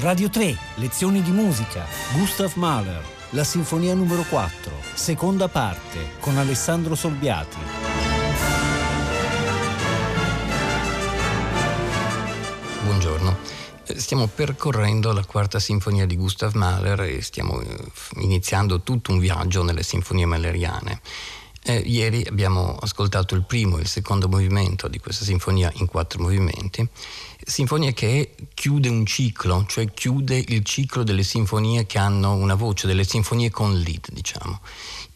Radio 3, lezioni di musica. Gustav Mahler, la Sinfonia numero 4, seconda parte, con Alessandro Solbiati. Buongiorno. Eh, stiamo percorrendo la quarta sinfonia di Gustav Mahler e stiamo eh, iniziando tutto un viaggio nelle sinfonie mahleriane. Eh, ieri abbiamo ascoltato il primo e il secondo movimento di questa sinfonia in quattro movimenti sinfonia che chiude un ciclo, cioè chiude il ciclo delle sinfonie che hanno una voce, delle sinfonie con lead, diciamo.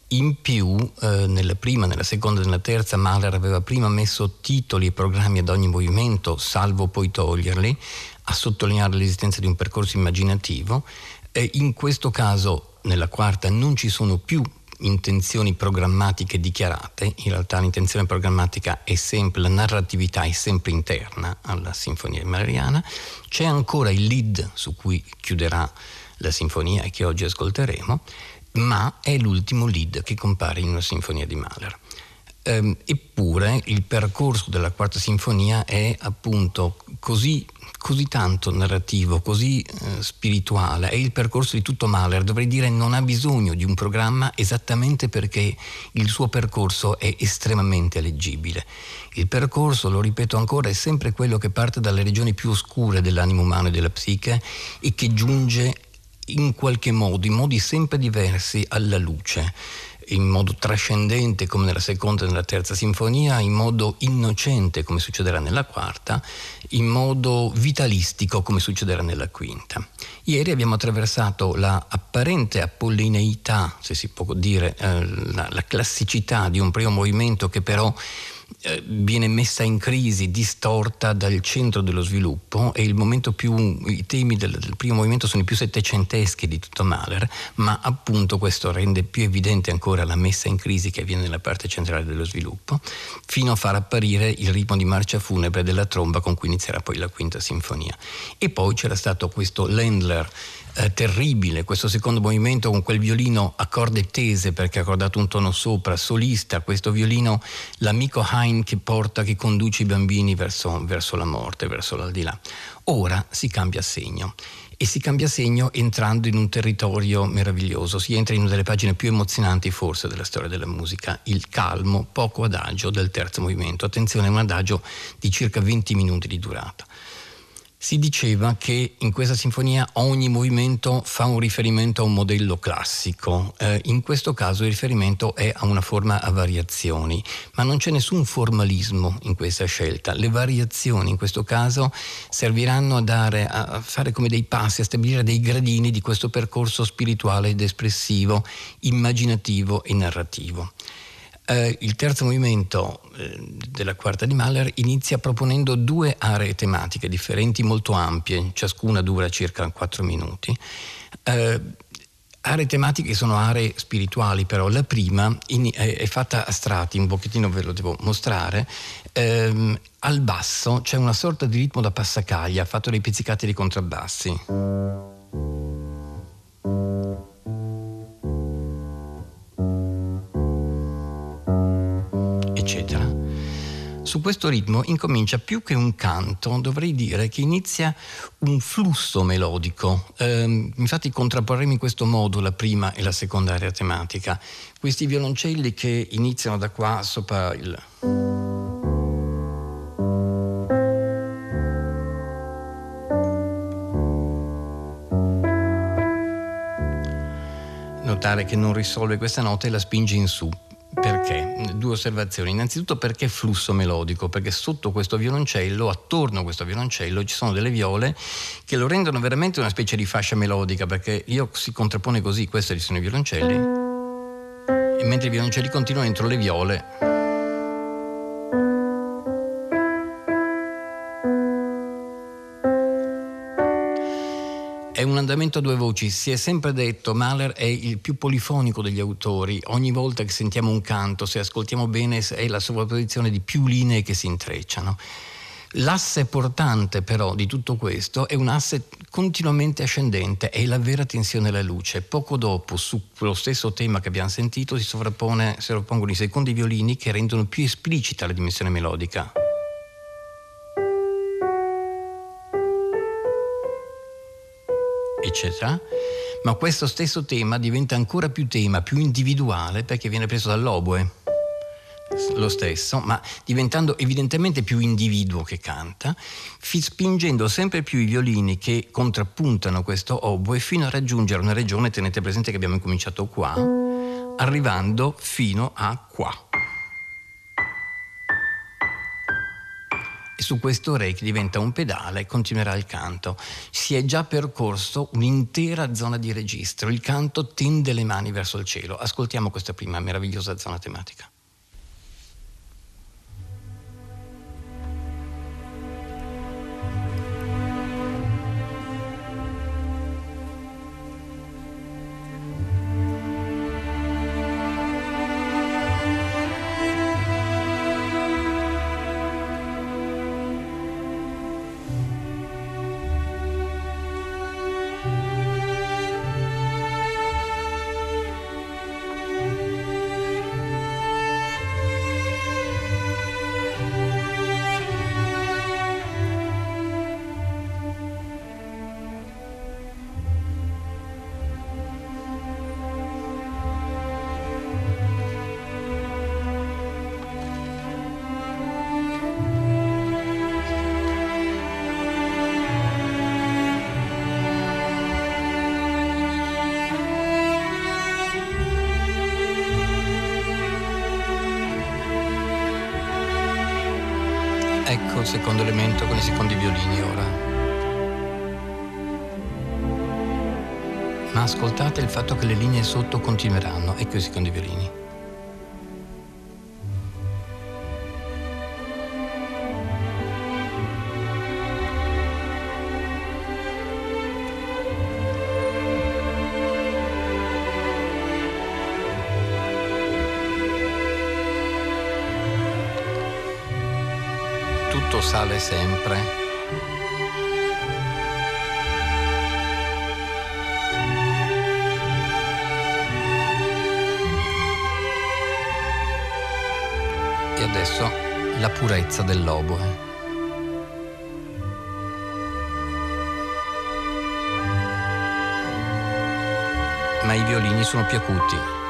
In più, eh, nella prima, nella seconda e nella terza, Mahler aveva prima messo titoli e programmi ad ogni movimento, salvo poi toglierli, a sottolineare l'esistenza di un percorso immaginativo. E in questo caso, nella quarta, non ci sono più intenzioni programmatiche dichiarate, in realtà l'intenzione programmatica è sempre, la narratività è sempre interna alla sinfonia maleriana, c'è ancora il lead su cui chiuderà la sinfonia e che oggi ascolteremo, ma è l'ultimo lead che compare in una sinfonia di Mahler. Ehm, eppure il percorso della quarta sinfonia è appunto così così tanto narrativo, così eh, spirituale, è il percorso di tutto Mahler, dovrei dire non ha bisogno di un programma esattamente perché il suo percorso è estremamente leggibile. Il percorso, lo ripeto ancora, è sempre quello che parte dalle regioni più oscure dell'animo umano e della psiche e che giunge in qualche modo, in modi sempre diversi, alla luce in modo trascendente come nella seconda e nella terza sinfonia, in modo innocente come succederà nella quarta, in modo vitalistico come succederà nella quinta. Ieri abbiamo attraversato la apparente apollineità, se si può dire, eh, la, la classicità di un primo movimento che però viene messa in crisi, distorta dal centro dello sviluppo e più, i temi del, del, primo movimento sono i più settecenteschi di tutto Mahler, ma appunto questo rende più evidente ancora la messa in crisi che avviene nella parte centrale dello sviluppo, fino a far apparire il ritmo di marcia funebre della tromba con cui inizierà poi la quinta sinfonia. E poi c'era stato questo Lendler eh, terribile, questo secondo movimento con quel violino a corde tese perché ha accordato un tono sopra, solista, questo violino, l'amico Hein che porta, che conduce i bambini verso, verso la morte, verso l'aldilà. Ora si cambia segno e si cambia segno entrando in un territorio meraviglioso, si entra in una delle pagine più emozionanti forse della storia della musica, il calmo, poco adagio del terzo movimento. Attenzione, un adagio di circa 20 minuti di durata si diceva che in questa sinfonia ogni movimento fa un riferimento a un modello classico, eh, in questo caso il riferimento è a una forma a variazioni, ma non c'è nessun formalismo in questa scelta, le variazioni in questo caso serviranno a, dare, a fare come dei passi, a stabilire dei gradini di questo percorso spirituale ed espressivo, immaginativo e narrativo. Eh, il terzo movimento eh, della quarta di Mahler inizia proponendo due aree tematiche differenti, molto ampie, ciascuna dura circa 4 minuti. Eh, aree tematiche sono aree spirituali, però la prima in, è, è, fatta a strati, un pochettino ve lo devo mostrare. Ehm, al basso c'è una sorta di ritmo da passacaglia fatto dai pizzicati di contrabbassi. Su questo ritmo incomincia più che un canto, dovrei dire che inizia un flusso melodico. Eh, infatti contrapporremo in questo modo la prima e la seconda area tematica. Questi violoncelli che iniziano da qua sopra il... Notare che non risolve questa nota e la spinge in su. Perché? Due osservazioni. Innanzitutto perché flusso melodico? Perché sotto questo violoncello, attorno a questo violoncello, ci sono delle viole che lo rendono veramente una specie di fascia melodica, perché io si contrappone così, questi sono i violoncelli, e mentre i violoncelli continuano entro le viole un andamento a due voci. Si è sempre detto che Mahler è il più polifonico degli autori. Ogni volta che sentiamo un canto, se ascoltiamo bene, è la sovrapposizione di più linee che si intrecciano. L'asse portante però di tutto questo è un asse continuamente ascendente, è la vera tensione alla luce. Poco dopo, su quello stesso tema che abbiamo sentito, si sovrappongono i secondi violini che rendono più esplicita la dimensione melodica. Eccetera, ma questo stesso tema diventa ancora più tema, più individuale, perché viene preso dall'oboe lo stesso, ma diventando evidentemente più individuo che canta, spingendo sempre più i violini che contrappuntano questo oboe fino a raggiungere una regione, tenete presente che abbiamo incominciato qua, arrivando fino a qua. E su questo re che diventa un pedale continuerà il canto. Si è già percorso un'intera zona di registro, il canto tende le mani verso il cielo. Ascoltiamo questa prima meravigliosa zona tematica. Il secondo elemento con i secondi violini ora. Ma ascoltate il fatto che le linee sotto continueranno, ecco i secondi violini. Sale sempre. E adesso la purezza dell'oboe. Ma i violini sono più acuti.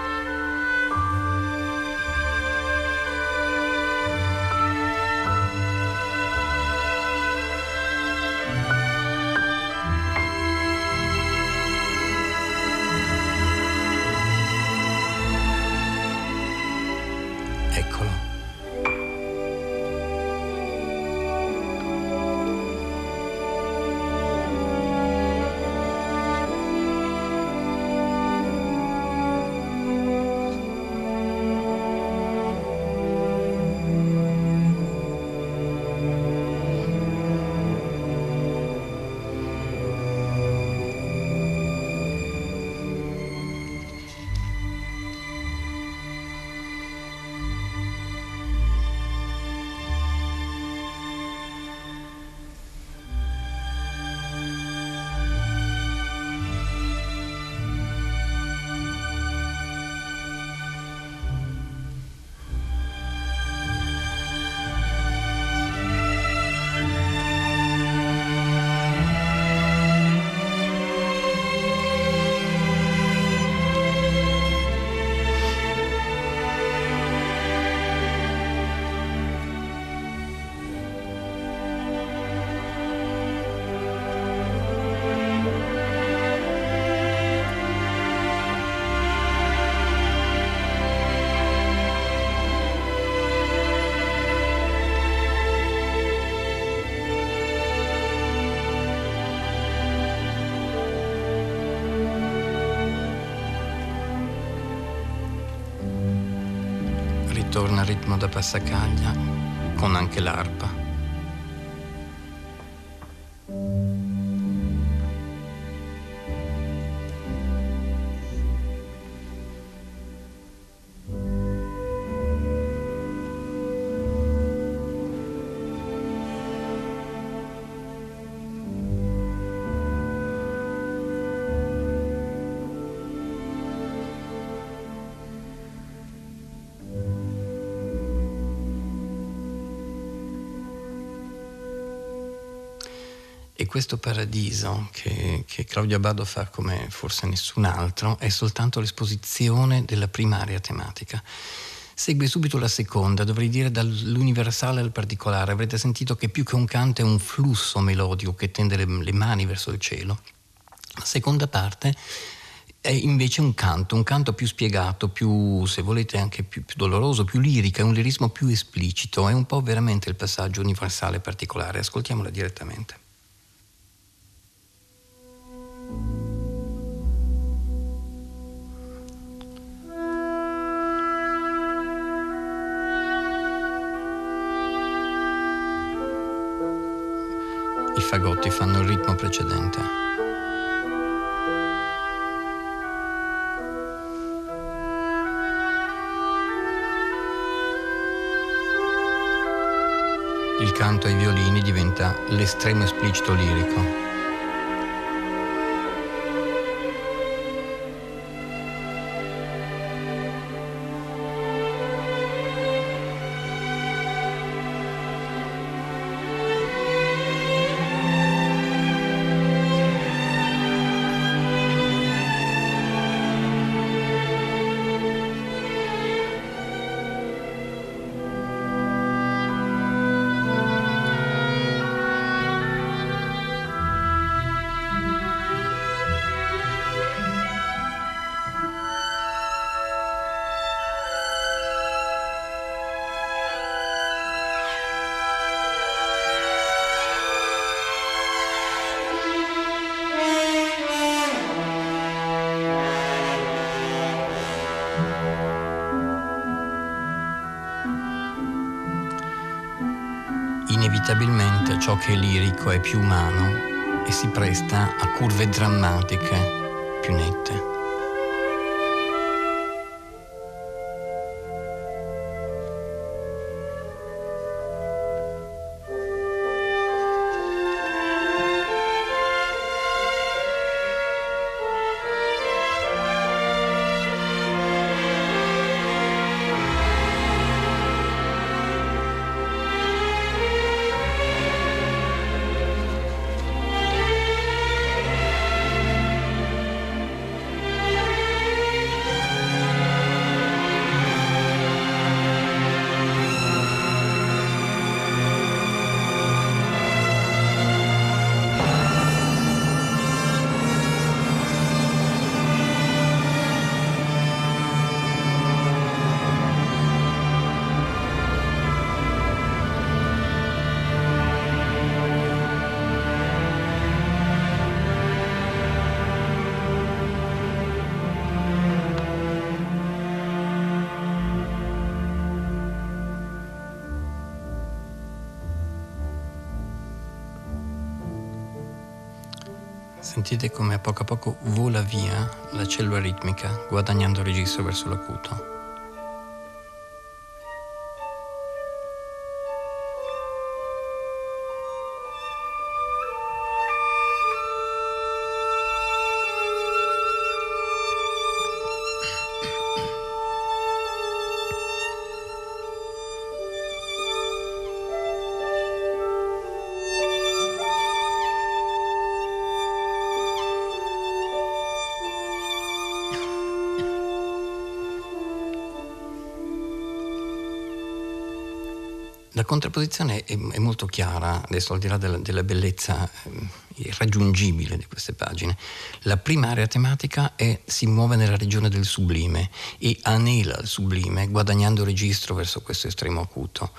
Torna al ritmo da passacaglia con anche l'arpa. Questo paradiso che, che Claudio Abbado fa come forse nessun altro è soltanto l'esposizione della primaria tematica. Segue subito la seconda, dovrei dire dall'universale al particolare. Avrete sentito che più che un canto è un flusso melodico che tende le, le mani verso il cielo. La seconda parte è invece un canto, un canto più spiegato, più, se volete, anche più, più, doloroso, più lirico, è un lirismo più esplicito, è un po' veramente il passaggio universale particolare. Ascoltiamola direttamente. I fagotti fanno il ritmo precedente. il canto ai violini diventa l'estremo esplicito lirico. Inevitabilmente ciò che è lirico è più umano e si presta a curve drammatiche più nette. Sentite come a poco a poco vola via la cellula ritmica, guadagnando registro verso l'acuto. La contrapposizione è, è, molto chiara, adesso al di là della, della bellezza eh, irraggiungibile di queste pagine. La prima area tematica è, si muove nella regione del sublime e anela il sublime guadagnando registro verso questo estremo acuto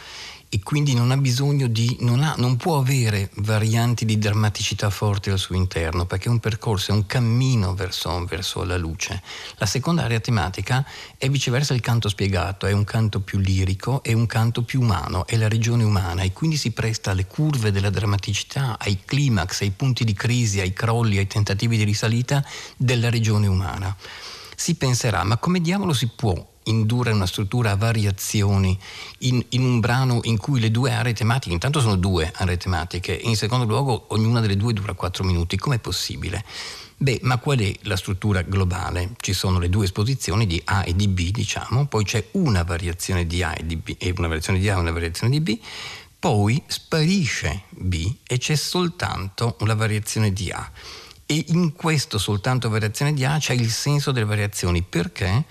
e quindi non ha bisogno di, non, ha, non, può avere varianti di drammaticità forti al suo interno perché è un percorso, è un cammino verso, verso la luce. La seconda area tematica è viceversa il canto spiegato, è un canto più lirico, è un canto più umano, è la regione umana e quindi si presta alle curve della drammaticità, ai climax, ai punti di crisi, ai crolli, ai tentativi di risalita della regione umana. Si penserà, ma come diavolo si può indurre una struttura a variazioni in, in, un brano in cui le due aree tematiche, intanto sono due aree tematiche, e in secondo luogo ognuna delle due dura quattro minuti, com'è possibile? Beh, ma qual è la struttura globale? Ci sono le due esposizioni di A e di B, diciamo, poi c'è una variazione di A e di B, e una variazione di A e una variazione di B, poi sparisce B e c'è soltanto la variazione di A. E in questo soltanto variazione di A c'è il senso delle variazioni. Perché?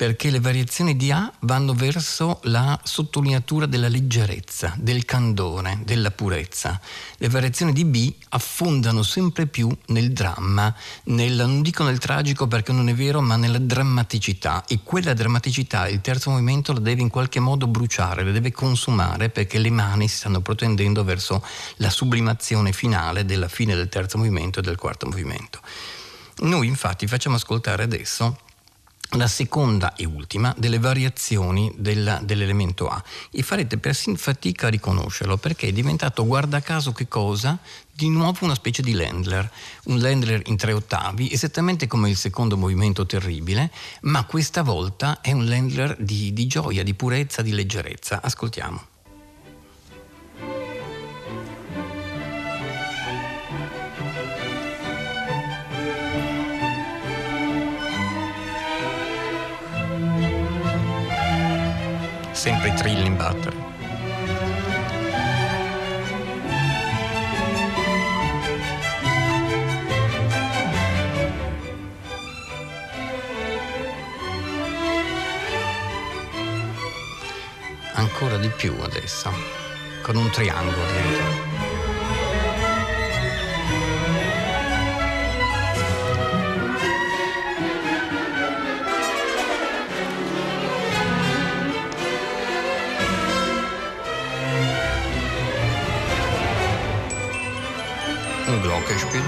Perché le variazioni di A vanno verso la sottolineatura della leggerezza, del candore, della purezza. Le variazioni di B affondano sempre più nel dramma, nel, non dico nel tragico perché non è vero, ma nella drammaticità e quella drammaticità il terzo movimento la deve in qualche modo bruciare, la deve consumare perché le mani si stanno protendendo verso la sublimazione finale della fine del terzo movimento e del quarto movimento. Noi infatti facciamo ascoltare adesso la seconda e ultima delle variazioni del, dell'elemento A e farete persino fatica a riconoscerlo perché è diventato guarda caso che cosa? Di nuovo una specie di Landler, un Landler in tre ottavi, esattamente come il secondo movimento terribile, ma questa volta è un Landler di, di gioia, di purezza, di leggerezza. Ascoltiamo. Sempre i trill in battere. Ancora di più adesso, con un triangolo Glockenspiel.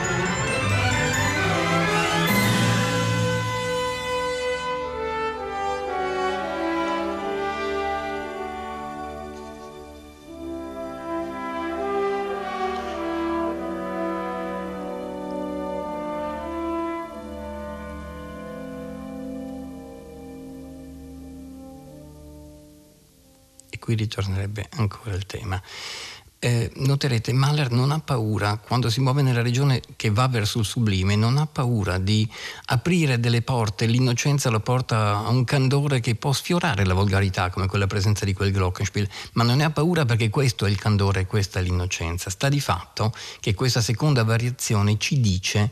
E qui ritornerebbe ancora il tema eh, noterete Mahler non ha paura, quando si muove nella regione che va verso il sublime, non ha paura di aprire delle porte, l'innocenza lo porta a un candore che può sfiorare la volgarità, come quella presenza di quel Glockenspiel, ma non ne ha paura perché questo è il candore questa è l'innocenza. Sta di fatto che questa seconda variazione ci dice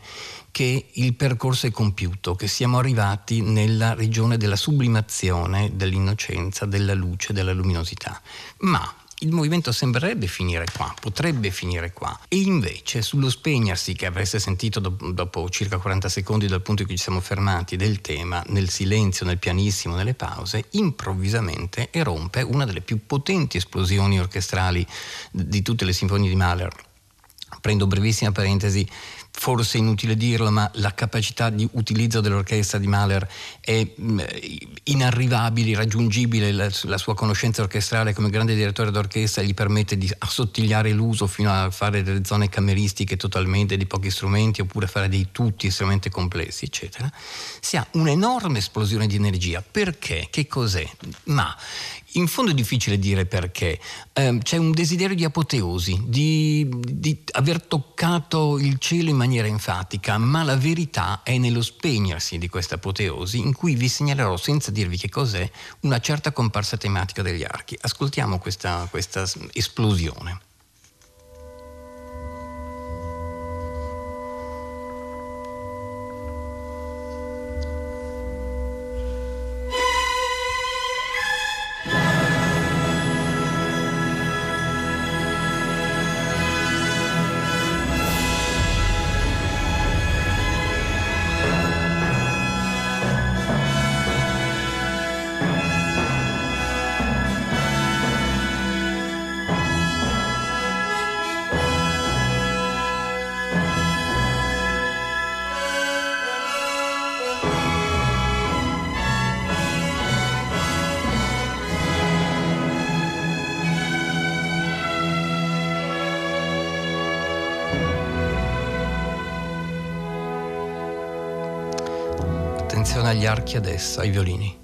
che il percorso è compiuto, che siamo arrivati nella regione della sublimazione, dell'innocenza, della luce, della luminosità. Ma il movimento sembrerebbe finire qua, potrebbe finire qua. E invece sullo spegnersi che avreste sentito do- dopo circa 40 secondi dal punto in cui ci siamo fermati del tema, nel silenzio, nel pianissimo, nelle pause, improvvisamente erompe una delle più potenti esplosioni orchestrali di tutte le sinfonie di Mahler. Prendo brevissima parentesi forse inutile dirlo, ma la capacità di utilizzo dell'orchestra di Mahler è mm, inarrivabile, irraggiungibile, la, la, sua conoscenza orchestrale come grande direttore d'orchestra gli permette di assottigliare l'uso fino a fare delle zone cameristiche totalmente di pochi strumenti oppure fare dei tutti estremamente complessi, eccetera. Si ha un'enorme esplosione di energia. Perché? Che cos'è? Ma in fondo è difficile dire perché. Eh, c'è un desiderio di apoteosi, di, di, aver toccato il cielo in maniera enfatica, ma la verità è nello spegnersi di questa apoteosi, in cui vi segnalerò, senza dirvi che cos'è, una certa comparsa tematica degli archi. Ascoltiamo questa, questa esplosione. Attenzione agli archi adesso, ai violini.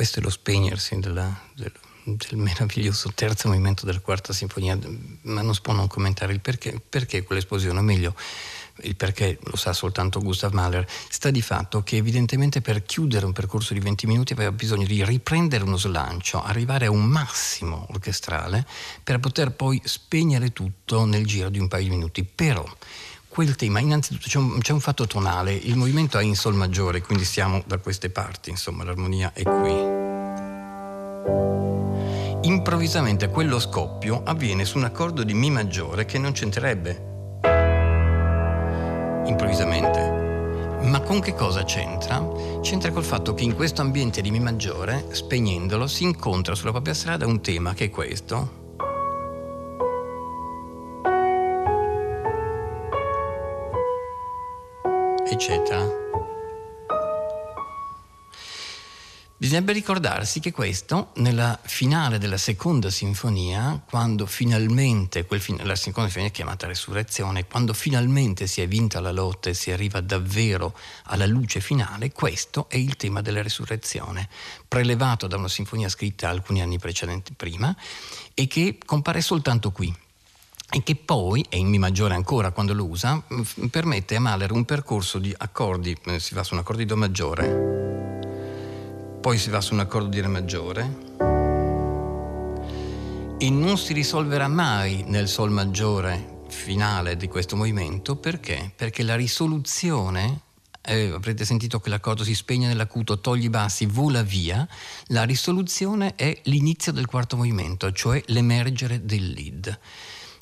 Questo è lo spegnersi della, del, del, meraviglioso terzo movimento della quarta sinfonia, ma non si può non commentare il perché, perché quell'esplosione, o meglio, il perché lo sa soltanto Gustav Mahler, sta di fatto che evidentemente per chiudere un percorso di 20 minuti aveva bisogno di riprendere uno slancio, arrivare a un massimo orchestrale per poter poi spegnere tutto nel giro di un paio di minuti. Però quel tema, innanzitutto c'è un, c'è un, fatto tonale, il movimento è in sol maggiore, quindi siamo da queste parti, insomma l'armonia è qui. Improvvisamente quello scoppio avviene su un accordo di Mi maggiore che non c'entrerebbe. Improvvisamente. Ma con che cosa c'entra? C'entra col fatto che in questo ambiente di Mi maggiore, spegnendolo, si incontra sulla propria strada un tema che è questo, eccetera. Bisognerebbe ricordarsi che questo, nella finale della seconda sinfonia, quando finalmente, fin- la seconda sinfonia è chiamata Resurrezione, quando finalmente si è vinta la lotta e si arriva davvero alla luce finale, questo è il tema della resurrezione, prelevato da una sinfonia scritta alcuni anni precedenti prima e che compare soltanto qui e che poi, e in Mi maggiore ancora quando lo usa, permette a Mahler un percorso di accordi, eh, si va su un accordo di Do maggiore, poi si va su un accordo di Re maggiore e non si risolverà mai nel Sol maggiore finale di questo movimento perché? Perché la risoluzione eh, avrete sentito che l'accordo si spegne nell'acuto, togli i bassi, vola via, la risoluzione è l'inizio del quarto movimento, cioè l'emergere del lead.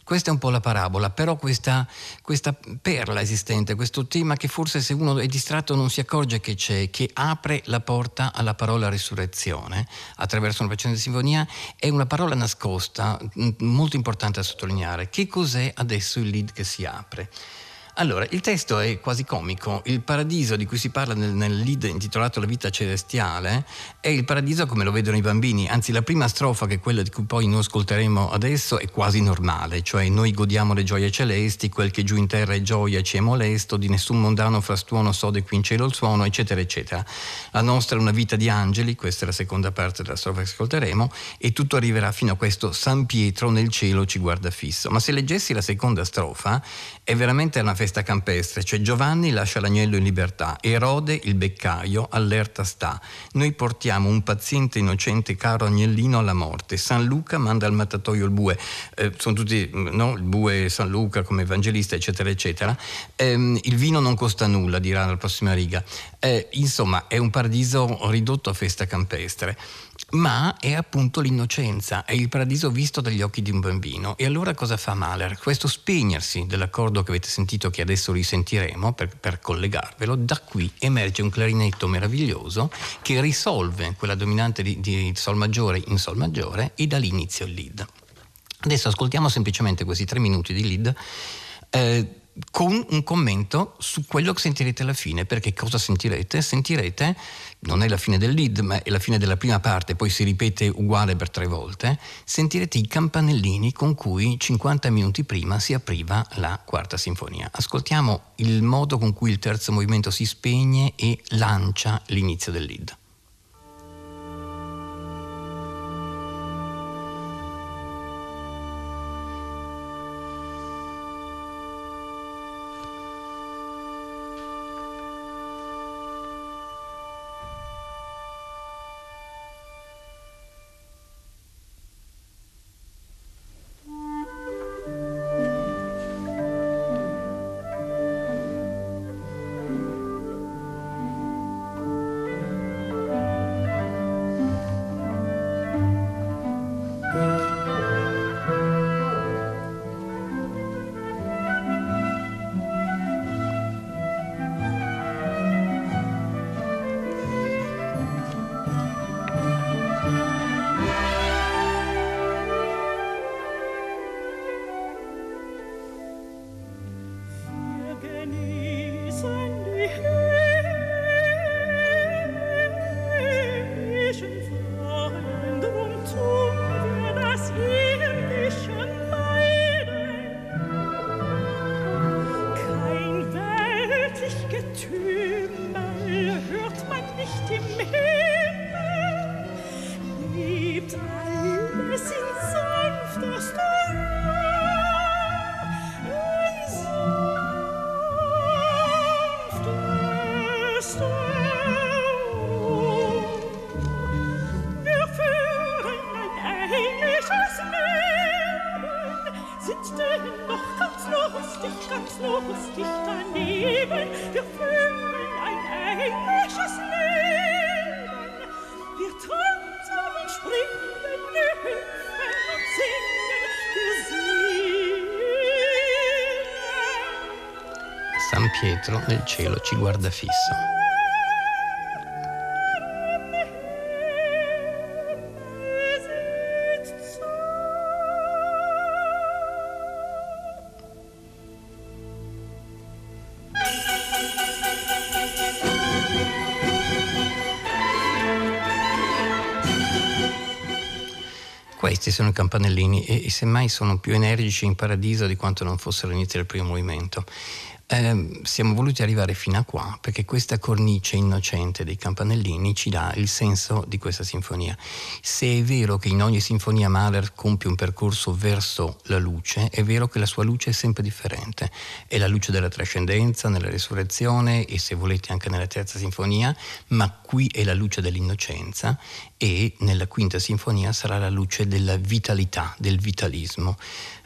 Questa è un po' la parabola, però questa, questa perla esistente, questo tema che forse se uno è distratto non si accorge che c'è, che apre la porta alla parola risurrezione attraverso una precedente sinfonia, è una parola nascosta, molto importante da sottolineare. Che cos'è adesso il lead che si apre? Allora, il testo è quasi comico. Il paradiso di cui si parla nel, nel, lead intitolato La vita celestiale è il paradiso come lo vedono i bambini. Anzi, la prima strofa, che è quella di cui poi noi ascolteremo adesso, è quasi normale. Cioè, noi godiamo le gioie celesti, quel che giù in terra è gioia ci è molesto, di nessun mondano frastuono sode qui in cielo il suono, eccetera, eccetera. La nostra è una vita di angeli, questa è la seconda parte della strofa che ascolteremo, e tutto arriverà fino a questo San Pietro nel cielo ci guarda fisso. Ma se leggessi la seconda strofa, è veramente una festa festa campestre, cioè Giovanni lascia l'agnello in libertà, Erode il beccaio allerta sta. Noi portiamo un paziente innocente caro agnellino alla morte. San Luca manda al mattatoio il bue, eh, sono tutti no? il bue San Luca come evangelista, eccetera, eccetera. Eh, il vino non costa nulla, dirà la prossima riga. Eh, insomma, è un paradiso ridotto a festa campestre ma è appunto l'innocenza, è il paradiso visto dagli occhi di un bambino. E allora cosa fa Mahler? Questo spegnersi dell'accordo che avete sentito, che adesso risentiremo per, per collegarvelo, da qui emerge un clarinetto meraviglioso che risolve quella dominante di, di Sol maggiore in Sol maggiore e da lì inizia il lead. Adesso ascoltiamo semplicemente questi tre minuti di lead. Eh, con un commento su quello che sentirete alla fine, perché cosa sentirete? Sentirete, non è la fine del lead, ma è la fine della prima parte, poi si ripete uguale per tre volte, sentirete i campanellini con cui 50 minuti prima si apriva la quarta sinfonia. Ascoltiamo il modo con cui il terzo movimento si spegne e lancia l'inizio del lead. Pietro nel cielo ci guarda fisso. Questi sono i campanellini e, e semmai sono più energici in paradiso di quanto non fossero all'inizio del primo movimento. Eh, siamo voluti arrivare fino a qua perché questa cornice innocente dei campanellini ci dà il senso di questa sinfonia. Se è vero che in ogni sinfonia Mahler compie un percorso verso la luce, è vero che la sua luce è sempre differente. È la luce della trascendenza, nella resurrezione e se volete anche nella terza sinfonia, ma qui è la luce dell'innocenza e nella quinta sinfonia sarà la luce della vitalità, del vitalismo.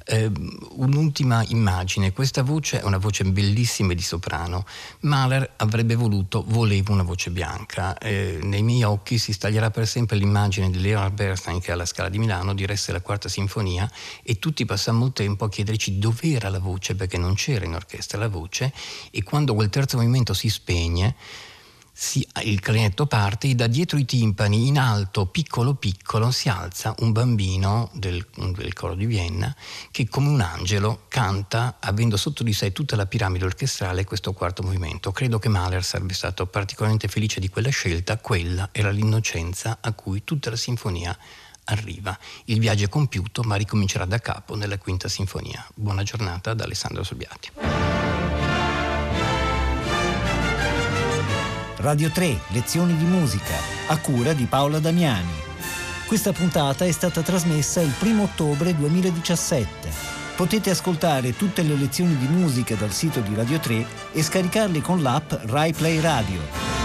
Eh, un'ultima immagine, questa voce è una voce bellissima di soprano. Mahler avrebbe voluto, voleva una voce bianca. Eh, nei miei occhi si staglierà per sempre l'immagine di Leonard Bernstein che alla Scala di Milano diresse la quarta sinfonia e tutti passammo il tempo a chiederci dov'era la voce perché non c'era in orchestra la voce e quando quel terzo movimento si spegne si, il clarinetto parte e da dietro i timpani, in alto, piccolo piccolo, si alza un bambino del, del, coro di Vienna che come un angelo canta, avendo sotto di sé tutta la piramide orchestrale, questo quarto movimento. Credo che Mahler sarebbe stato particolarmente felice di quella scelta, quella era l'innocenza a cui tutta la sinfonia arriva. Il viaggio è compiuto, ma ricomincerà da capo nella quinta sinfonia. Buona giornata da Alessandro Solbiati. Radio 3, lezioni di musica, a cura di Paola Damiani. Questa puntata è stata trasmessa il 1 ottobre 2017. Potete ascoltare tutte le lezioni di musica dal sito di Radio 3 e scaricarle con l'app RaiPlay Radio.